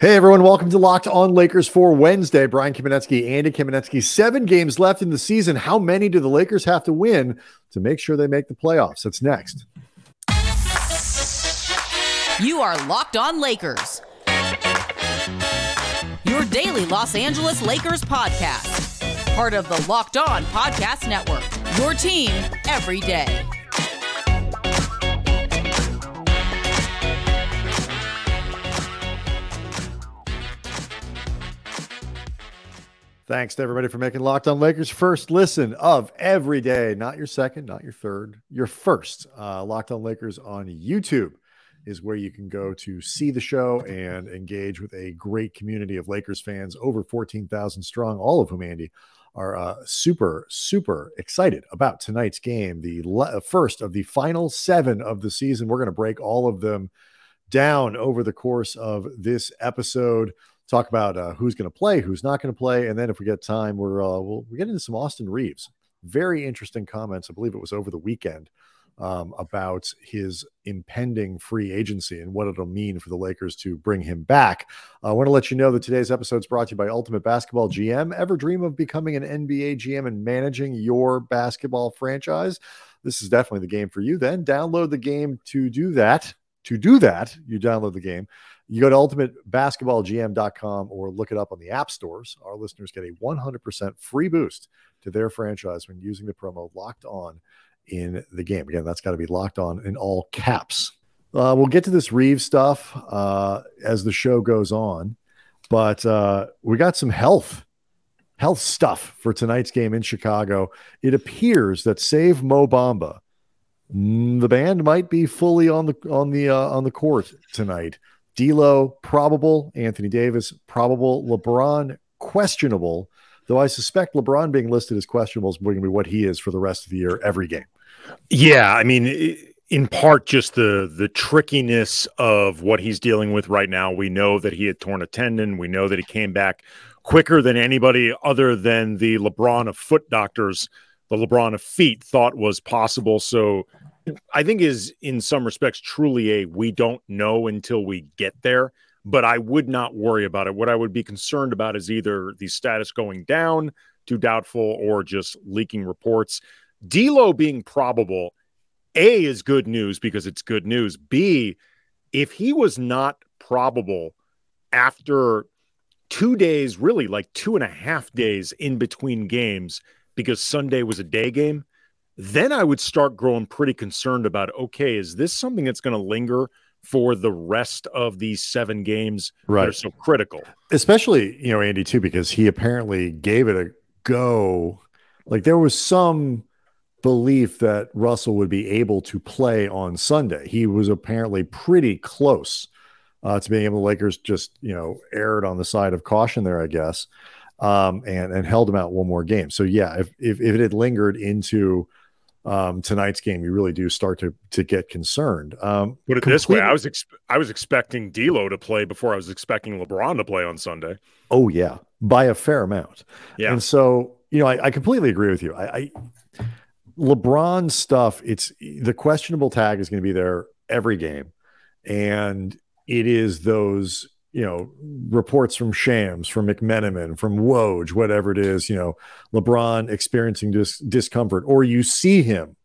Hey everyone, welcome to Locked On Lakers for Wednesday. Brian Kamenetsky, Andy Kamenetsky. Seven games left in the season. How many do the Lakers have to win to make sure they make the playoffs? That's next. You are Locked On Lakers, your daily Los Angeles Lakers podcast, part of the Locked On Podcast Network. Your team every day. Thanks to everybody for making Locked On Lakers first listen of every day. Not your second, not your third, your first. Uh, Locked On Lakers on YouTube is where you can go to see the show and engage with a great community of Lakers fans, over 14,000 strong, all of whom, Andy, are uh, super, super excited about tonight's game, the le- first of the final seven of the season. We're going to break all of them down over the course of this episode talk about uh, who's going to play, who's not going to play, and then if we get time, we're uh, we'll, we get into some Austin Reaves. Very interesting comments. I believe it was over the weekend um, about his impending free agency and what it'll mean for the Lakers to bring him back. I want to let you know that today's episode is brought to you by Ultimate Basketball GM. Ever dream of becoming an NBA GM and managing your basketball franchise? This is definitely the game for you. Then download the game to do that. To do that, you download the game you go to ultimatebasketballgm.com or look it up on the app stores. Our listeners get a 100% free boost to their franchise when using the promo locked on in the game. Again, that's got to be locked on in all caps. Uh, we'll get to this Reaves stuff uh, as the show goes on, but uh, we got some health health stuff for tonight's game in Chicago. It appears that save Mo Bamba, mm, the band might be fully on the on the uh, on the court tonight. D'Lo probable, Anthony Davis probable, LeBron questionable. Though I suspect LeBron being listed as questionable is going to be what he is for the rest of the year, every game. Yeah, I mean, in part, just the the trickiness of what he's dealing with right now. We know that he had torn a tendon. We know that he came back quicker than anybody other than the LeBron of foot doctors, the LeBron of feet thought was possible. So I think is in some respects truly a we don't know until we get there, but I would not worry about it. What I would be concerned about is either the status going down to doubtful or just leaking reports. D'Lo being probable, A is good news because it's good news. B, if he was not probable after two days, really like two and a half days in between games, because Sunday was a day game, then I would start growing pretty concerned about okay, is this something that's going to linger for the rest of these seven games right. that are so critical? Especially, you know, Andy, too, because he apparently gave it a go. Like there was some belief that Russell would be able to play on Sunday. He was apparently pretty close uh, to being able. The Lakers just, you know, erred on the side of caution there, I guess, um, and and held him out one more game. So yeah, if if, if it had lingered into um, tonight's game, you really do start to to get concerned. Um, Put it completely- this way: I was ex- I was expecting D'Lo to play before I was expecting LeBron to play on Sunday. Oh yeah, by a fair amount. Yeah, and so you know, I, I completely agree with you. I, I LeBron stuff. It's the questionable tag is going to be there every game, and it is those you know, reports from Shams, from McMenamin, from Woj, whatever it is, you know, LeBron experiencing dis- discomfort, or you see him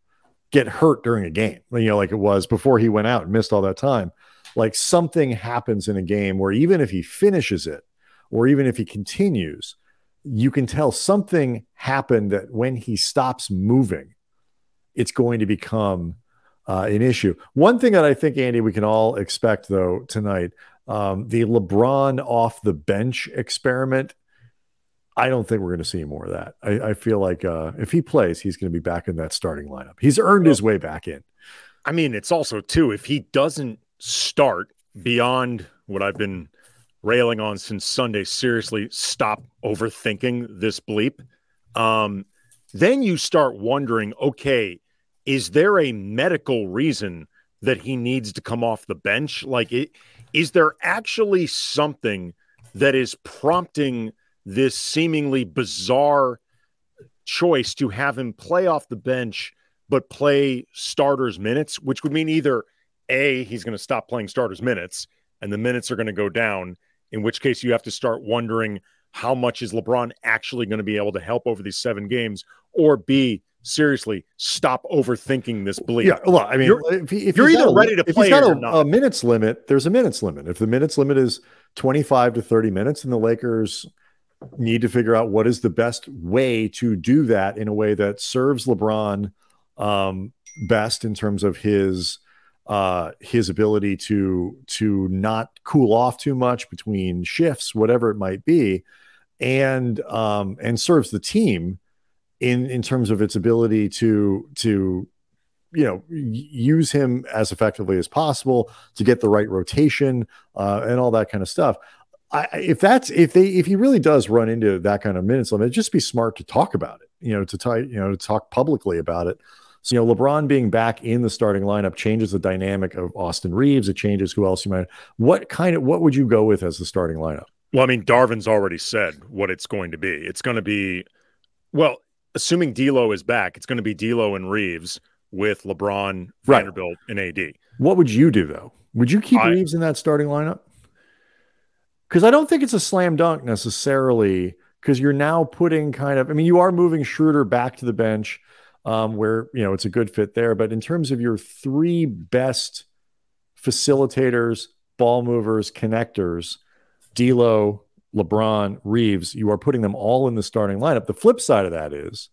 get hurt during a game, you know, like it was before he went out and missed all that time. Like something happens in a game where even if he finishes it, or even if he continues, you can tell something happened that when he stops moving, it's going to become uh, an issue. One thing that I think, Andy, we can all expect though tonight um, the LeBron off the bench experiment, I don't think we're going to see more of that. I, I feel like uh, if he plays, he's going to be back in that starting lineup. He's earned his way back in. I mean, it's also too if he doesn't start beyond what I've been railing on since Sunday. Seriously, stop overthinking this bleep. Um, then you start wondering, okay, is there a medical reason that he needs to come off the bench? Like it is there actually something that is prompting this seemingly bizarre choice to have him play off the bench but play starters minutes, which would mean either A, he's going to stop playing starters minutes and the minutes are going to go down in which case you have to start wondering how much is LeBron actually going to be able to help over these seven games, or B, seriously, stop overthinking this bleed. Yeah, well, I mean, You're- if, he, if you're either a- ready to if play he's got or a, not. a minutes limit, there's a minutes limit. If the minutes limit is 25 to 30 minutes, and the Lakers need to figure out what is the best way to do that in a way that serves LeBron um, best in terms of his uh his ability to to not cool off too much between shifts whatever it might be and um and serves the team in in terms of its ability to to you know use him as effectively as possible to get the right rotation uh, and all that kind of stuff. I, if that's if they if he really does run into that kind of minutes limit, just be smart to talk about it. You know, to talk you know to talk publicly about it. So you know, LeBron being back in the starting lineup changes the dynamic of Austin Reaves. It changes who else you might. What kind of what would you go with as the starting lineup? Well, I mean, Darvin's already said what it's going to be. It's going to be, well, assuming D'Lo is back, it's going to be D'Lo and Reaves with LeBron, Right. Vanderbilt, and AD. What would you do though? Would you keep I- Reaves in that starting lineup? Because I don't think it's a slam dunk necessarily. Because you're now putting kind of, I mean, you are moving Schroeder back to the bench, um, where you know it's a good fit there. But in terms of your three best facilitators, ball movers, connectors, D'Lo, LeBron, Reaves, you are putting them all in the starting lineup. The flip side of that is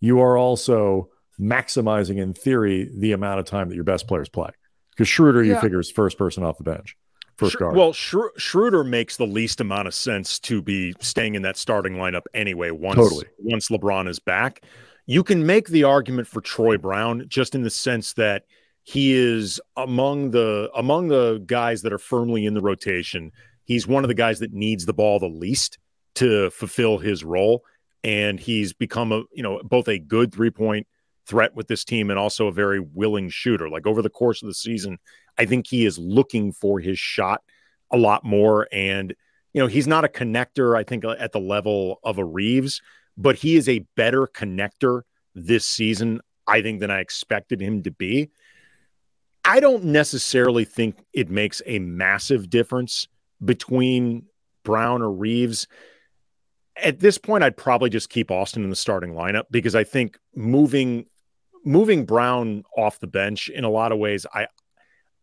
you are also maximizing, in theory, the amount of time that your best players play. Because Schroeder, you figure, is first person off the bench, first guard. Well, Schro- Schroeder makes the least amount of sense to be staying in that starting lineup anyway. Once Totally. once LeBron is back, you can make the argument for Troy Brown just in the sense that he is among the among the guys that are firmly in the rotation. He's one of the guys that needs the ball the least to fulfill his role, and he's become a you know both a good three point threat with this team and also a very willing shooter. Like over the course of the season, I think he is looking for his shot a lot more. And, you know, he's not a connector, I think, at the level of a Reaves, but he is a better connector this season, I think, than I expected him to be. I don't necessarily think it makes a massive difference between Brown or Reaves. At this point, I'd probably just keep Austin in the starting lineup because I think moving moving Brown off the bench in a lot of ways, I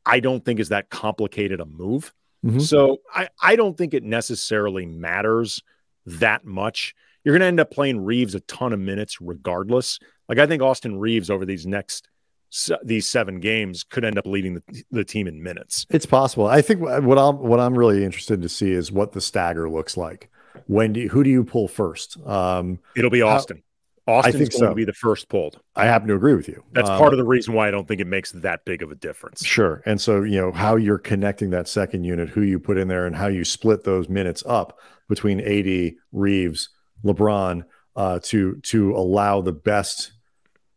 I don't think is that complicated a move. Mhm. So I, I don't think it necessarily matters that much. You're going to end up playing Reaves a ton of minutes regardless. Like I think Austin Reaves over these next se- these seven games could end up leading the, the team in minutes. It's possible. I think what I'm what I'm really interested to see is what the stagger looks like. When do you, who do you pull first? Um, It'll be How- Austin. Austin's think going so. to be the first pulled. I happen to agree with you. That's Um, part of the reason why I don't think it makes that big of a difference. Sure. And so, you know, how you're connecting that second unit, who you put in there, and how you split those minutes up between AD, Reaves, LeBron, uh, to to allow the best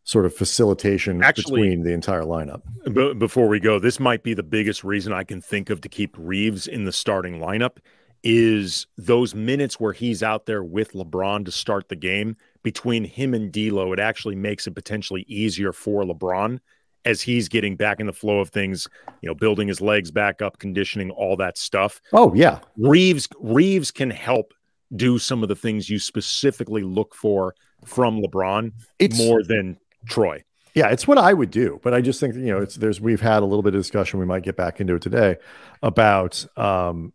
sort of facilitation Actually- between the entire lineup. Be- before we go, this might be the biggest reason I can think of to keep Reaves in the starting lineup is those minutes where he's out there with LeBron to start the game between him and D'Lo. It actually makes it potentially easier for LeBron as he's getting back in the flow of things, you know, building his legs back up, conditioning, all that stuff. Oh yeah, Reaves Reaves can help do some of the things you specifically look for from LeBron it's more than Troy. Yeah, it's what I would do, but I just think you know it's there's we've had a little bit of discussion. We might get back into it today about um,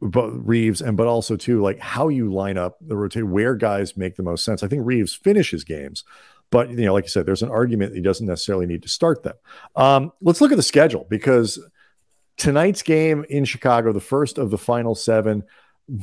but Reaves and but also too like how you line up the rotate where guys make the most sense. I think Reaves finishes games, but you know, like you said, there's an argument that he doesn't necessarily need to start them. Um, let's look at the schedule because tonight's game in Chicago, the first of the final seven,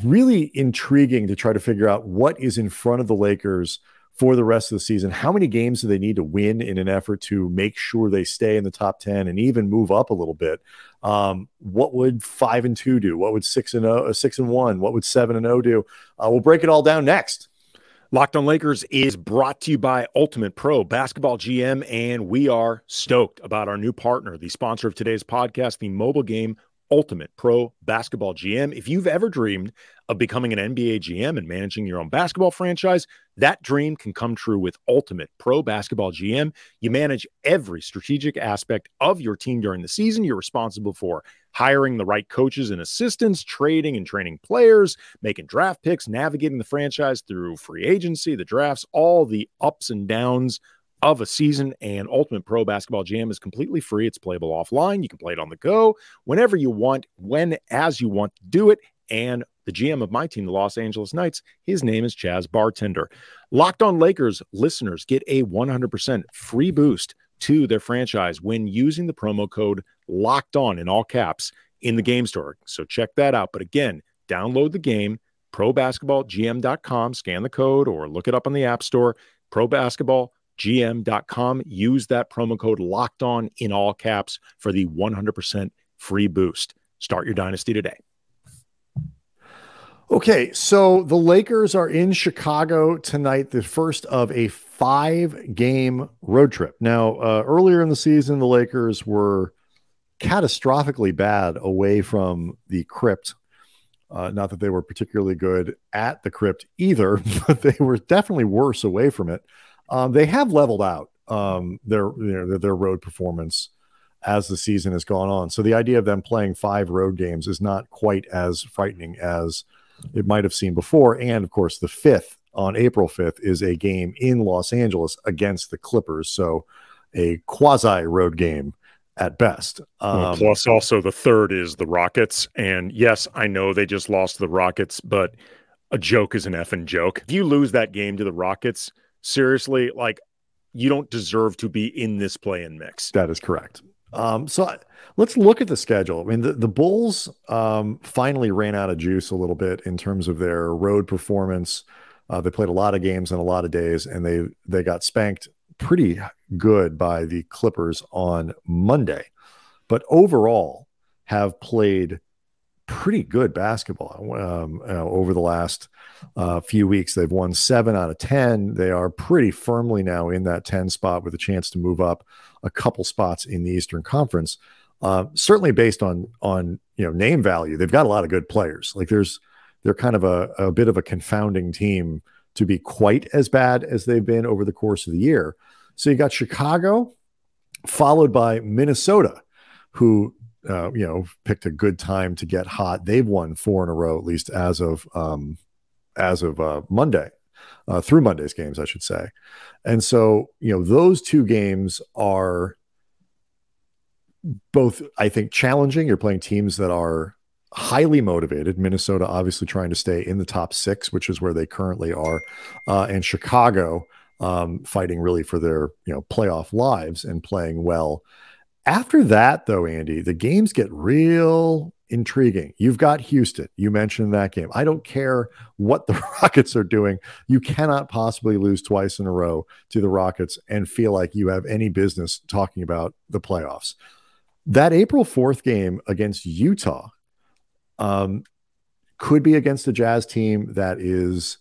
really intriguing to try to figure out what is in front of the Lakers for the rest of the season. How many games do they need to win in an effort to make sure they stay in the top 10 and even move up a little bit? Um, what would five and two do? What would six and oh, uh, six and one? What would seven and oh do? Uh, we'll break it all down next. Locked on Lakers is brought to you by Ultimate Pro Basketball GM, and we are stoked about our new partner, the sponsor of today's podcast, the mobile game Ultimate Pro Basketball GM. If you've ever dreamed of becoming an NBA GM and managing your own basketball franchise, that dream can come true with Ultimate Pro Basketball GM. You manage every strategic aspect of your team during the season. You're responsible for hiring the right coaches and assistants, trading and training players, making draft picks, navigating the franchise through free agency, the drafts, all the ups and downs of a season. And Ultimate Pro Basketball GM is completely free. It's playable offline. You can play it on the go whenever you want, when as you want to do it. And the GM of my team, the Los Angeles Knights, his name is Chaz Bartender. Locked on Lakers listeners get a 100% free boost to their franchise when using the promo code locked on in all caps in the game store. So check that out. But again, download the game, probasketballgm.com, scan the code or look it up on the App Store, probasketballgm.com. Use that promo code locked on in all caps for the 100% free boost. Start your dynasty today. Okay, so the Lakers are in Chicago tonight, the first of a five game road trip. Now, uh, earlier in the season, the Lakers were catastrophically bad away from the crypt. Uh, not that they were particularly good at the crypt either, but they were definitely worse away from it. Um, they have leveled out um, their, their their road performance as the season has gone on. So the idea of them playing five road games is not quite as frightening as it might have seemed before. And of course, the fifth on April 5th is a game in Los Angeles against the Clippers. So a quasi road game at best. Um, plus, also the third is the Rockets. And yes, I know they just lost the Rockets, but a joke is an effing joke. If you lose that game to the Rockets, seriously, like you don't deserve to be in this play in mix. That is correct. Um, so let's look at the schedule. I mean, the, the Bulls um, finally ran out of juice a little bit in terms of their road performance. Uh, they played a lot of games in a lot of days, and they they got spanked pretty good by the Clippers on Monday. But overall, have played pretty good basketball um, uh, over the last uh, few weeks. They've won seven out of 10. They are pretty firmly now in that 10 spot with a chance to move up a couple spots in the Eastern Conference. Uh, certainly based on on you know name value, they've got a lot of good players. Like there's they're kind of a, a bit of a confounding team to be quite as bad as they've been over the course of the year. So you got Chicago, followed by Minnesota, who uh, you know picked a good time to get hot. They've won four in a row, at least as of um, as of uh, Monday, uh, through Monday's games, I should say. And so you know those two games are both, I think, challenging. You're playing teams that are highly motivated. Minnesota obviously trying to stay in the top six, which is where they currently are, uh, and Chicago um, fighting really for their you know playoff lives and playing well after that, though, Andy, the games get real intriguing. You've got Houston. You mentioned that game. I don't care what the Rockets are doing. You cannot possibly lose twice in a row to the Rockets and feel like you have any business talking about the playoffs. That April 4th game against Utah um, could be against a Jazz team that is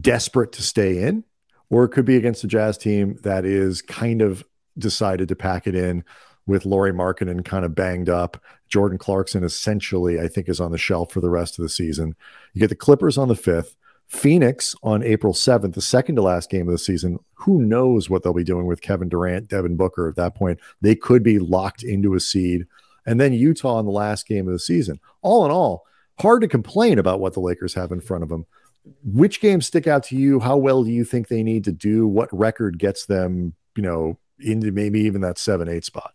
desperate to stay in, or it could be against a Jazz team that is kind of decided to pack it in with Lauri Markkanen kind of banged up. Jordan Clarkson essentially, I think, is on the shelf for the rest of the season. You get the Clippers on the fifth, Phoenix on April 7th, the second to last game of the season. Who knows what they'll be doing with Kevin Durant, Devin Booker at that point? They could be locked into a seed. And then Utah in the last game of the season. All in all, hard to complain about what the Lakers have in front of them. Which games stick out to you? How well do you think they need to do? What record gets them, you know, into maybe even that seven eight spot.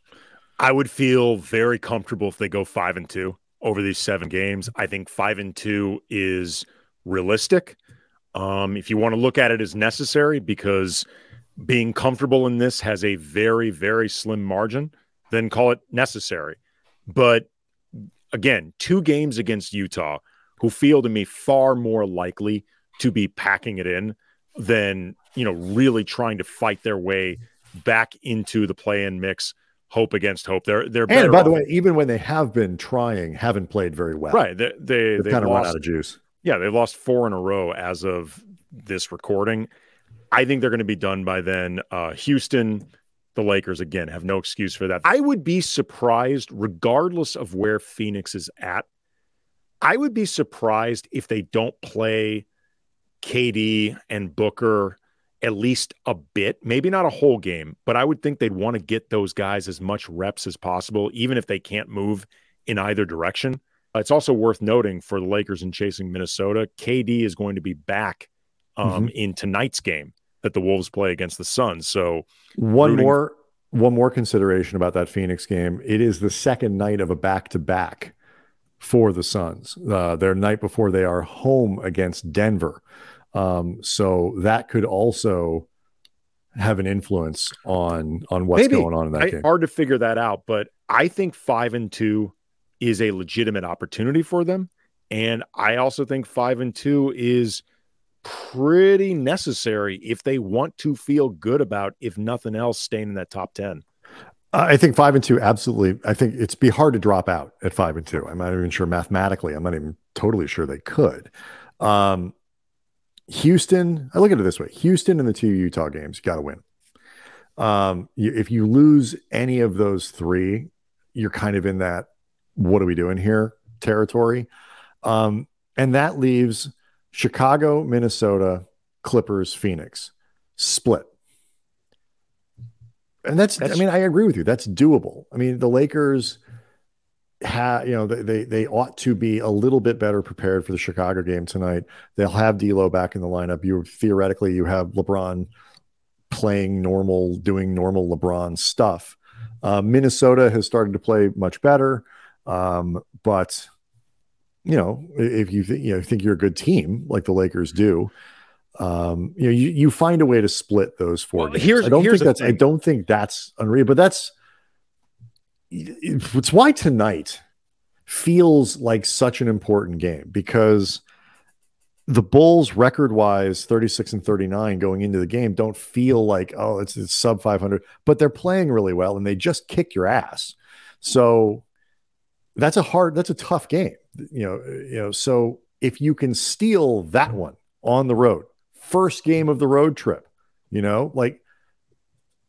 I would feel very comfortable if they go five and two over these seven games. I think five and two is realistic. Um, if you want to look at it as necessary, because being comfortable in this has a very, very slim margin, then call it necessary. But again, two games against Utah, who feel to me far more likely to be packing it in than, you know, really trying to fight their way back into the play-in mix. Hope against hope. They're they're better. And by off. the way, even when they have been trying, haven't played very well. Right. They they they kind of run out of juice. Yeah, they've lost four in a row as of this recording. I think they're going to be done by then. Uh, Houston, the Lakers again have no excuse for that. I would be surprised, regardless of where Phoenix is at. I would be surprised if they don't play KD and Booker at least a bit, maybe not a whole game, but I would think they'd want to get those guys as much reps as possible, even if they can't move in either direction. It's also worth noting for the Lakers in chasing Minnesota, KD is going to be back um, mm-hmm. in tonight's game that the Wolves play against the Suns. So one rooting- more one more consideration about that Phoenix game. It is the second night of a back to back for the Suns. Uh, their night before they are home against Denver. Um, so that could also have an influence on on what's Maybe. going on in that I, game. Hard to figure that out, but I think five and two is a legitimate opportunity for them, and I also think five and two is pretty necessary if they want to feel good about, if nothing else, staying in that top 10. I think five and two, absolutely. I think it's be hard to drop out at five and two. I'm not even sure mathematically. I'm not even totally sure they could. Um, Houston, I look at it this way: Houston and the two Utah games, got to win. Um, you, if you lose any of those three, you're kind of in that "what are we doing here" territory, um, and that leaves Chicago, Minnesota, Clippers, Phoenix, split. And that's, that's, I mean, I agree with you. That's doable. I mean, the Lakers have, you know, they, they, ought to be a little bit better prepared for the Chicago game tonight. They'll have D'Lo back in the lineup. You theoretically, you have LeBron playing normal, doing normal LeBron stuff. Uh, Minnesota has started to play much better, um, but you know, if you th- you know think you're a good team like the Lakers do, um, you know, you, you find a way to split those four. Well, games. Here's, I don't here's think that's thing. I don't think that's unreal, but that's it's why tonight feels like such an important game because the Bulls record wise 36 and 39 going into the game don't feel like oh it's, it's sub 500 but they're playing really well and they just kick your ass. So that's a hard that's a tough game you know you know so if you can steal that one on the road first game of the road trip you know like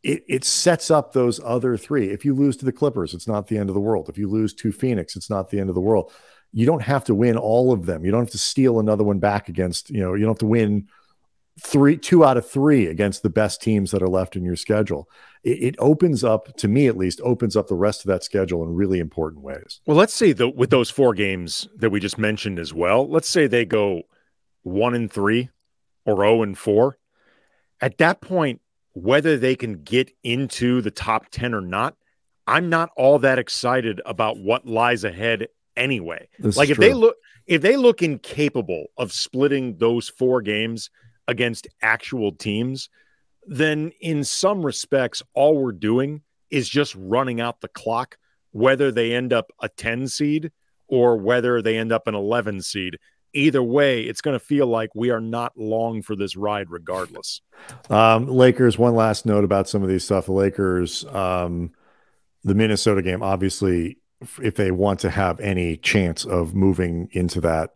it, it sets up those other three. If you lose to the clippers it's not the end of the world. If you lose to phoenix it's not the end of the world. You don't have to win all of them. You don't have to steal another one back against you know you don't have to win three two out of three against the best teams that are left in your schedule. It, it, opens up to me at least opens up the rest of that schedule in really important ways. Well let's say that with those four games that we just mentioned as well let's say they go one and three or 0 and four. At that point whether they can get into the top 10 or not i'm not all that excited about what lies ahead anyway this like if true. they look if they look incapable of splitting those four games against actual teams, then in some respects, all we're doing is just running out the clock, whether they end up a 10 seed or whether they end up an 11 seed. Either way, it's going to feel like we are not long for this ride, regardless. Um, Lakers, one last note about some of these stuff. The Lakers, um, the Minnesota game, obviously, if they want to have any chance of moving into that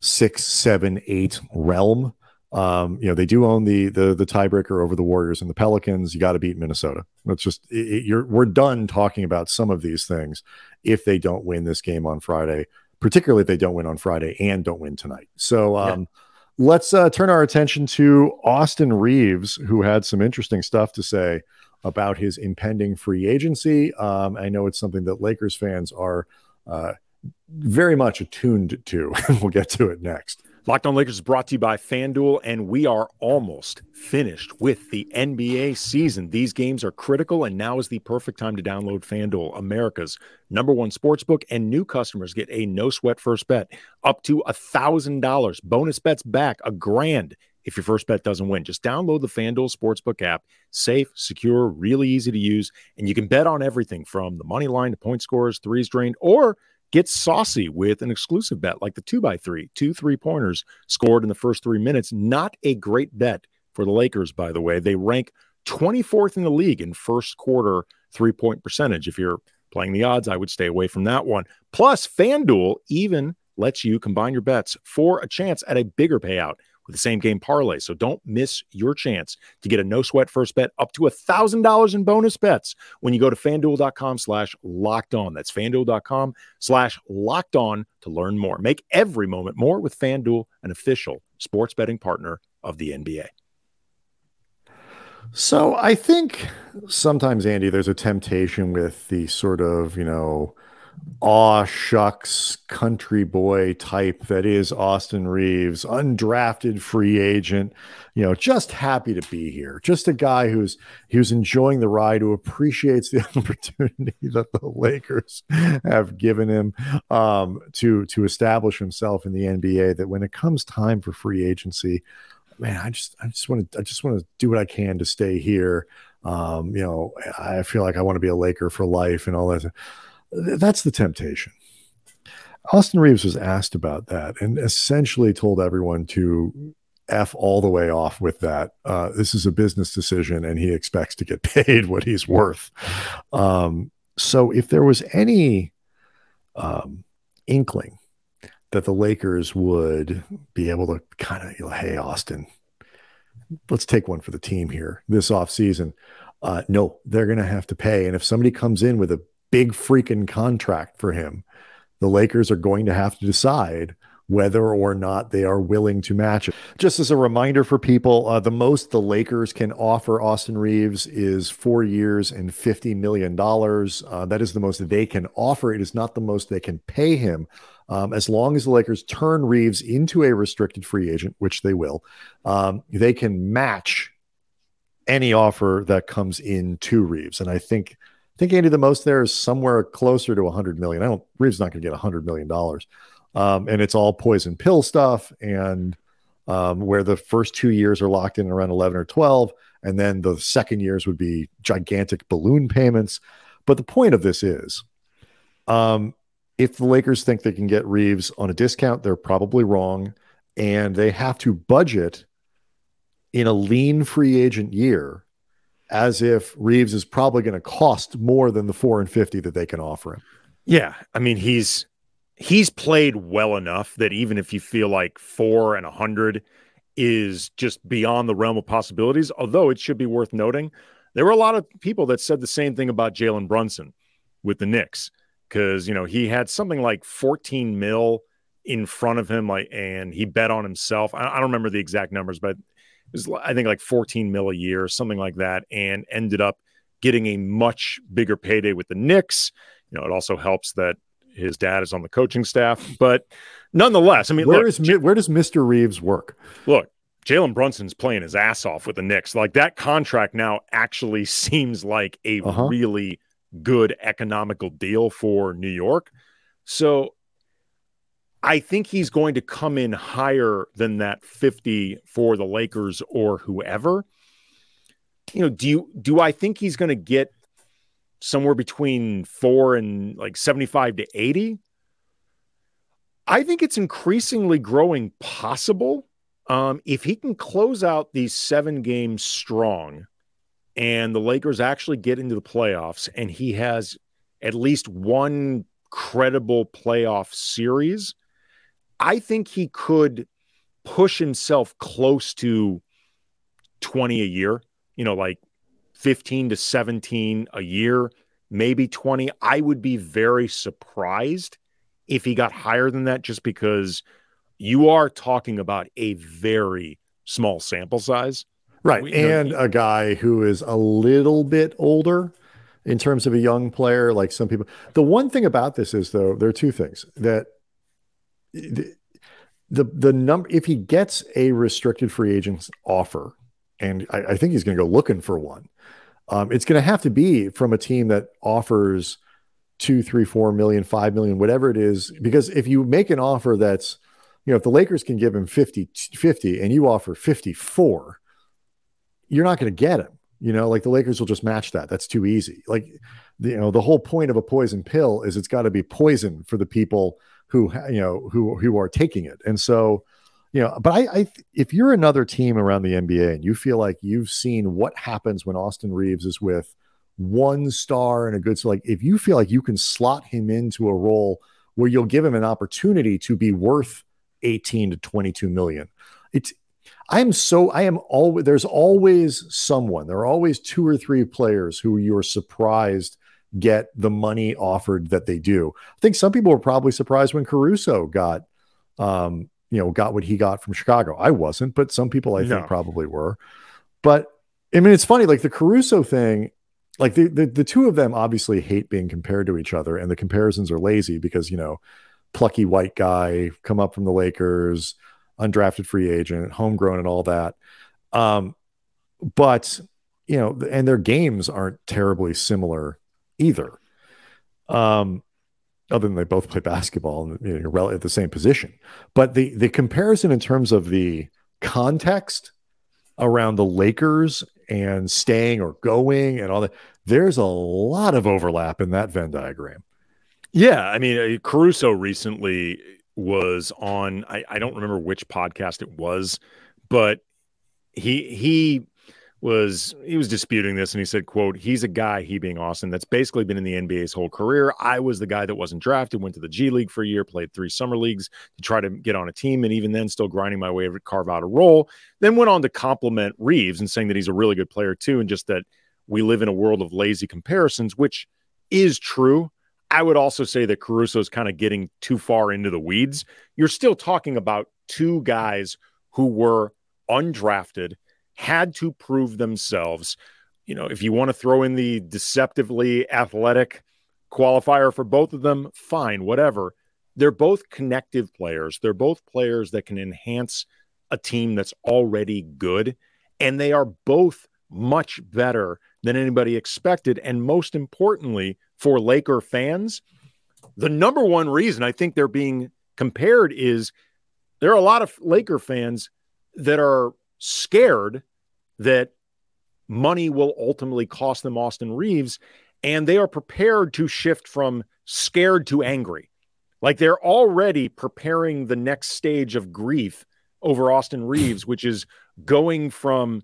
six, seven, eight realm, um, you know, they do own the the the tiebreaker over the Warriors and the Pelicans. You got to beat Minnesota. It's just it, you're we're done talking about some of these things if they don't win this game on Friday, particularly if they don't win on Friday and don't win tonight. So um, yeah. let's uh, turn our attention to Austin Reaves, who had some interesting stuff to say about his impending free agency. Um, I know it's something that Lakers fans are uh, very much attuned to. we'll get to it next. Locked on Lakers is brought to you by FanDuel, and we are almost finished with the NBA season. These games are critical, and now is the perfect time to download FanDuel, America's number one sports book. And new customers get a no sweat first bet up to a thousand dollars. Bonus bets back a grand if your first bet doesn't win. Just download the FanDuel Sportsbook app. Safe, secure, really easy to use, and you can bet on everything from the money line to point scores, threes drained, or Get saucy with an exclusive bet like the two by three, two three pointers scored in the first three minutes. Not a great bet for the Lakers, by the way. They rank 24th in the league in first quarter three point percentage. If you're playing the odds, I would stay away from that one. Plus, FanDuel even lets you combine your bets for a chance at a bigger payout with the same game parlay. So don't miss your chance to get a no sweat first bet up to a thousand dollars in bonus bets when you go to fanduel.com slash locked on. That's fanduel.com slash locked on to learn more. Make every moment more with Fanduel, an official sports betting partner of the NBA. So I think sometimes, Andy, there's a temptation with the sort of, you know, aw shucks country boy type that is Austin Reaves, undrafted free agent, you know, just happy to be here. Just a guy who's who's enjoying the ride, who appreciates the opportunity that the Lakers have given him um, to to establish himself in the NBA. That when it comes time for free agency, man, I just I just want to I just want to do what I can to stay here. Um, you know, I feel like I want to be a Laker for life and all that. That's the temptation. Austin Reaves was asked about that and essentially told everyone to F all the way off with that. Uh, this is a business decision and he expects to get paid what he's worth. Um, so if there was any um, inkling that the Lakers would be able to kind of, you know, hey, Austin, let's take one for the team here this offseason. Uh, no, they're going to have to pay. And if somebody comes in with a big freaking contract for him, the Lakers are going to have to decide whether or not they are willing to match it. Just as a reminder for people, uh, the most the Lakers can offer Austin Reaves is four years and $50 million. Uh, that is the most they can offer. It is not the most they can pay him. Um, as long as the Lakers turn Reaves into a restricted free agent, which they will, um, they can match any offer that comes in to Reaves. And I think, I think Andy, the most there is somewhere closer to 100 million. I don't. Reaves not going to get 100 million dollars, um, and it's all poison pill stuff, and um, where the first two years are locked in around 11 or 12, and then the second years would be gigantic balloon payments. But the point of this is, um, if the Lakers think they can get Reaves on a discount, they're probably wrong. And they have to budget in a lean free agent year as if Reaves is probably going to cost more than the four and 50 that they can offer him. Yeah. I mean, he's he's played well enough that even if you feel like four and a hundred is just beyond the realm of possibilities, although it should be worth noting, there were a lot of people that said the same thing about Jalen Brunson with the Knicks because you know he had something like 14 mil in front of him, like, and he bet on himself. I, I don't remember the exact numbers, but was I think like 14 mil a year, something like that, and ended up getting a much bigger payday with the Knicks. You know, it also helps that his dad is on the coaching staff, but nonetheless, I mean, where look, is, where does Mr. Reaves work? Look, Jalen Brunson's playing his ass off with the Knicks. Like that contract now actually seems like a uh-huh. really good economical deal for New York. So I think he's going to come in higher than that 50 for the Lakers or whoever. You know, do you do I think he's going to get somewhere between 4 and like 75 to 80? I think it's increasingly growing possible. Um, if he can close out these seven games strong, and the Lakers actually get into the playoffs, and he has at least one credible playoff series, I think he could push himself close to 20 a year, you know, like 15 to 17 a year, maybe 20. I would be very surprised if he got higher than that just because you are talking about a very small sample size. Right. We, and know, a guy who is a little bit older in terms of a young player, like some people. The one thing about this is, though, there are two things that the the, number, if he gets a restricted free agent's offer, and I, I think he's going to go looking for one, um, it's going to have to be from a team that offers two, three, four million, five million, whatever it is. Because if you make an offer that's, you know, if the Lakers can give him 50, 50 and you offer 54, you're not going to get him. You know, like the Lakers will just match that. That's too easy. Like, you know, the whole point of a poison pill is it's got to be poison for the people who, you know, who who are taking it. And so, you know, but I, I, if you're another team around the NBA and you feel like you've seen what happens when Austin Reaves is with one star and a good, so like if you feel like you can slot him into a role where you'll give him an opportunity to be worth 18 to 22 million, it's I am so I am always there's always someone. There are always two or three players who you're surprised get the money offered that they do. I think some people were probably surprised when Caruso got um, you know, got what he got from Chicago. I wasn't, but some people I no. think probably were. But I mean, it's funny, like the Caruso thing, like the, the the two of them obviously hate being compared to each other, and the comparisons are lazy because you know, plucky white guy come up from the Lakers, undrafted free agent, homegrown, and all that. Um, but you know, and their games aren't terribly similar either. Um, other than they both play basketball and you know, at the same position. But the the comparison in terms of the context around the Lakers and staying or going and all that, there's a lot of overlap in that Venn diagram. Yeah, I mean, uh, Caruso recently was on. I, I don't remember which podcast it was, but he he was he was disputing this and he said quote he's a guy he being austin that's basically been in the nba's whole career. I was the guy that wasn't drafted went to the g league for a year played three summer leagues to try to get on a team and even then still grinding my way to carve out a role. Then went on to compliment reaves and saying that he's a really good player too and just that we live in a world of lazy comparisons which is true. I would also say that caruso is kind of getting too far into the weeds. You're still talking about two guys who were undrafted had to prove themselves. You know, if you want to throw in the deceptively athletic qualifier for both of them, fine, whatever. They're both connective players. They're both players that can enhance a team that's already good. And they are both much better than anybody expected. And most importantly, for Laker fans, the number one reason I think they're being compared is there are a lot of Laker fans that are scared that money will ultimately cost them Austin Reaves. and they are prepared to shift from scared to angry. Like they're already preparing the next stage of grief over Austin Reaves, which is going from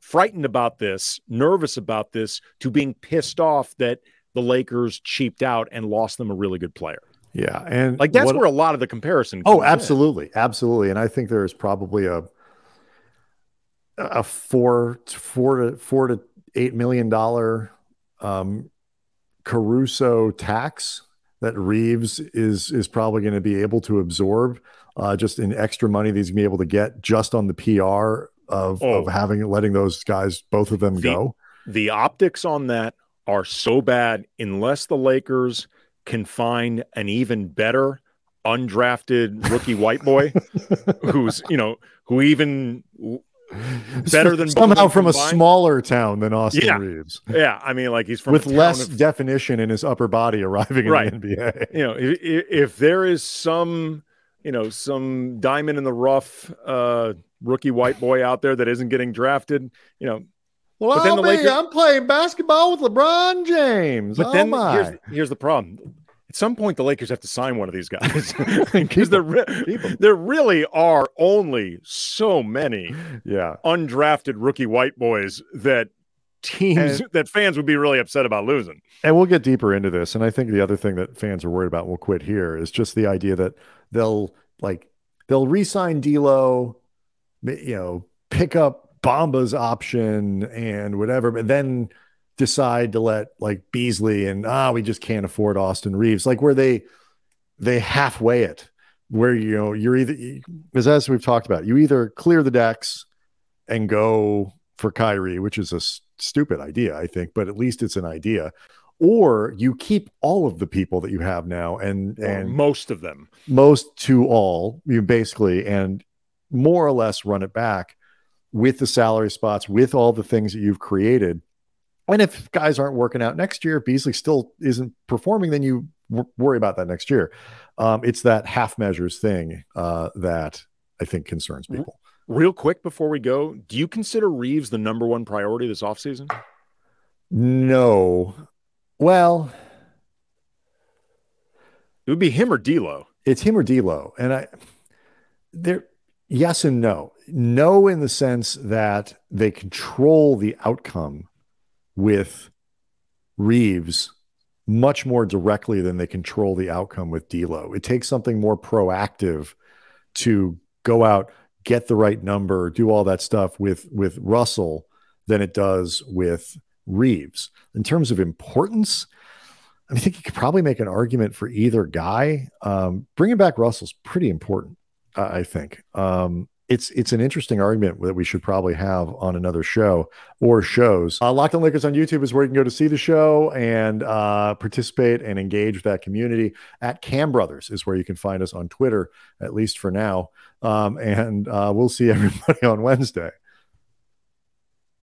frightened about this, nervous about this, to being pissed off that the Lakers cheaped out and lost them a really good player. Yeah, and like that's what, where a lot of the comparison. Oh, absolutely, in. absolutely, and I think there is probably a a four four to four to eight million dollar um, Caruso tax that Reaves is is probably going to be able to absorb uh, just in extra money that he's going to be able to get just on the PR of, oh. of having letting those guys both of them the, go. The optics on that are so bad unless the Lakers can find an even better undrafted rookie white boy who's you know who even better than somehow from combined. a smaller town than Austin yeah. Reaves. Yeah, I mean, like he's from with less of, definition in his upper body arriving right. in the NBA. You know, if, if, there is some, you know, some diamond in the rough uh, rookie white boy out there that isn't getting drafted, you know. Well, but then the Lakers, I'm playing basketball with LeBron James. But oh then my. here's here's the problem some point the Lakers have to sign one of these guys because there, re- there really are only so many yeah undrafted rookie white boys that teams and, that fans would be really upset about losing. And we'll get deeper into this. And I think the other thing that fans are worried about, we'll quit here, is just the idea that they'll like they'll re-sign D'Lo, you know, pick up Bamba's option and whatever, but then decide to let like Beasley and ah, we just can't afford Austin Reaves. like where they they halfway it, where you know you're either as as we've talked about, you either clear the decks and go for Kyrie, which is a s- stupid idea, I think, but at least it's an idea, or you keep all of the people that you have now and and most of them, most to all, you basically, and more or less run it back with the salary spots, with all the things that you've created and if guys aren't working out next year, Beasley still isn't performing, then you w- worry about that next year. Um, it's that half measures thing uh, that I think concerns people. Real quick before we go, do you consider Reaves the number one priority this offseason? No. Well, it would be him or D'Lo. It's him or D'Lo, and I there. Yes and no. No, in the sense that they control the outcome with Reaves much more directly than they control the outcome with D'Lo. It takes something more proactive to go out, get the right number, do all that stuff with with Russell than it does with Reaves. In terms of importance, I think you could probably make an argument for either guy. Um, bringing back Russell's pretty important, uh, I think. Um, it's it's an interesting argument that we should probably have on another show or shows. Uh, Locked on Lakers on YouTube is where you can go to see the show and uh, participate and engage with that community. At Kam Brothers is where you can find us on Twitter, at least for now. Um, and uh, we'll see everybody on Wednesday.